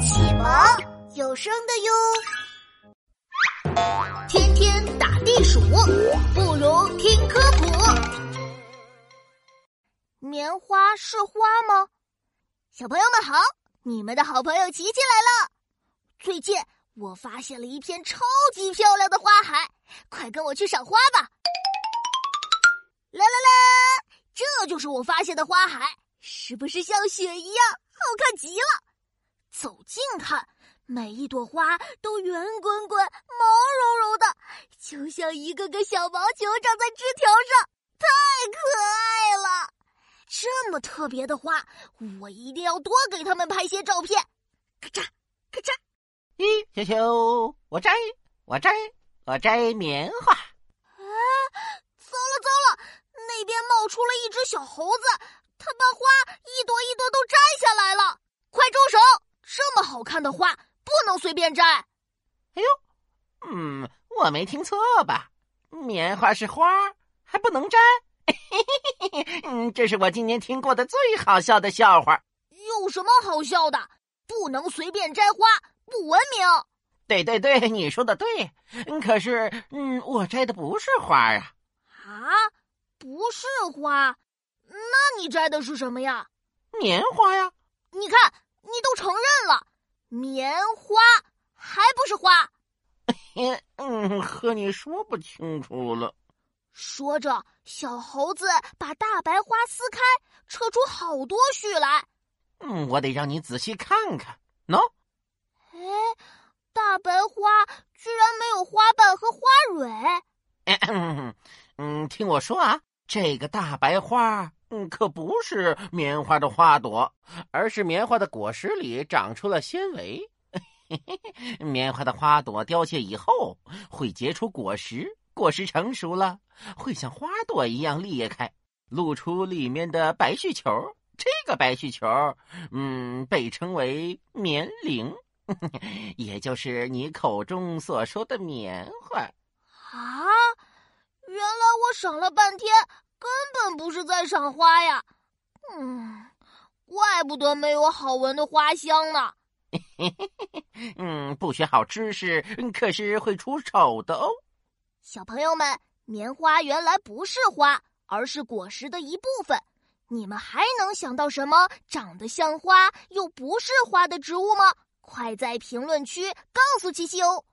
启蒙有声的哟，天天打地鼠不如听科普。棉花是花吗？小朋友们好，你们的好朋友琪琪来了。最近我发现了一片超级漂亮的花海，快跟我去赏花吧！来来来，这就是我发现的花海，是不是像雪一样好看极了？走近看，每一朵花都圆滚滚、毛茸茸的，就像一个个小毛球长在枝条上，太可爱了！这么特别的花，我一定要多给他们拍些照片。咔嚓，咔嚓！咦，小球，我摘，我摘，我摘棉花。啊，糟了糟了，那边冒出了一只小猴子，它把花一朵一朵都摘下来了。快住手！这么好看的花不能随便摘。哎呦，嗯，我没听错吧？棉花是花，还不能摘？嗯，这是我今年听过的最好笑的笑话。有什么好笑的？不能随便摘花，不文明。对对对，你说的对。可是，嗯，我摘的不是花啊。啊，不是花？那你摘的是什么呀？棉花呀。棉花还不是花？嗯，和你说不清楚了。说着，小猴子把大白花撕开，扯出好多絮来。嗯，我得让你仔细看看。喏，哎，大白花居然没有花瓣和花蕊。嗯，听我说啊，这个大白花。嗯，可不是棉花的花朵，而是棉花的果实里长出了纤维。棉花的花朵凋谢以后会结出果实，果实成熟了会像花朵一样裂开，露出里面的白絮球。这个白絮球，嗯，被称为棉铃，也就是你口中所说的棉花。啊，原来我省了半天。根本不是在赏花呀，嗯，怪不得没有好闻的花香呢。嗯，不学好知识，可是会出丑的哦。小朋友们，棉花原来不是花，而是果实的一部分。你们还能想到什么长得像花又不是花的植物吗？快在评论区告诉七七哦。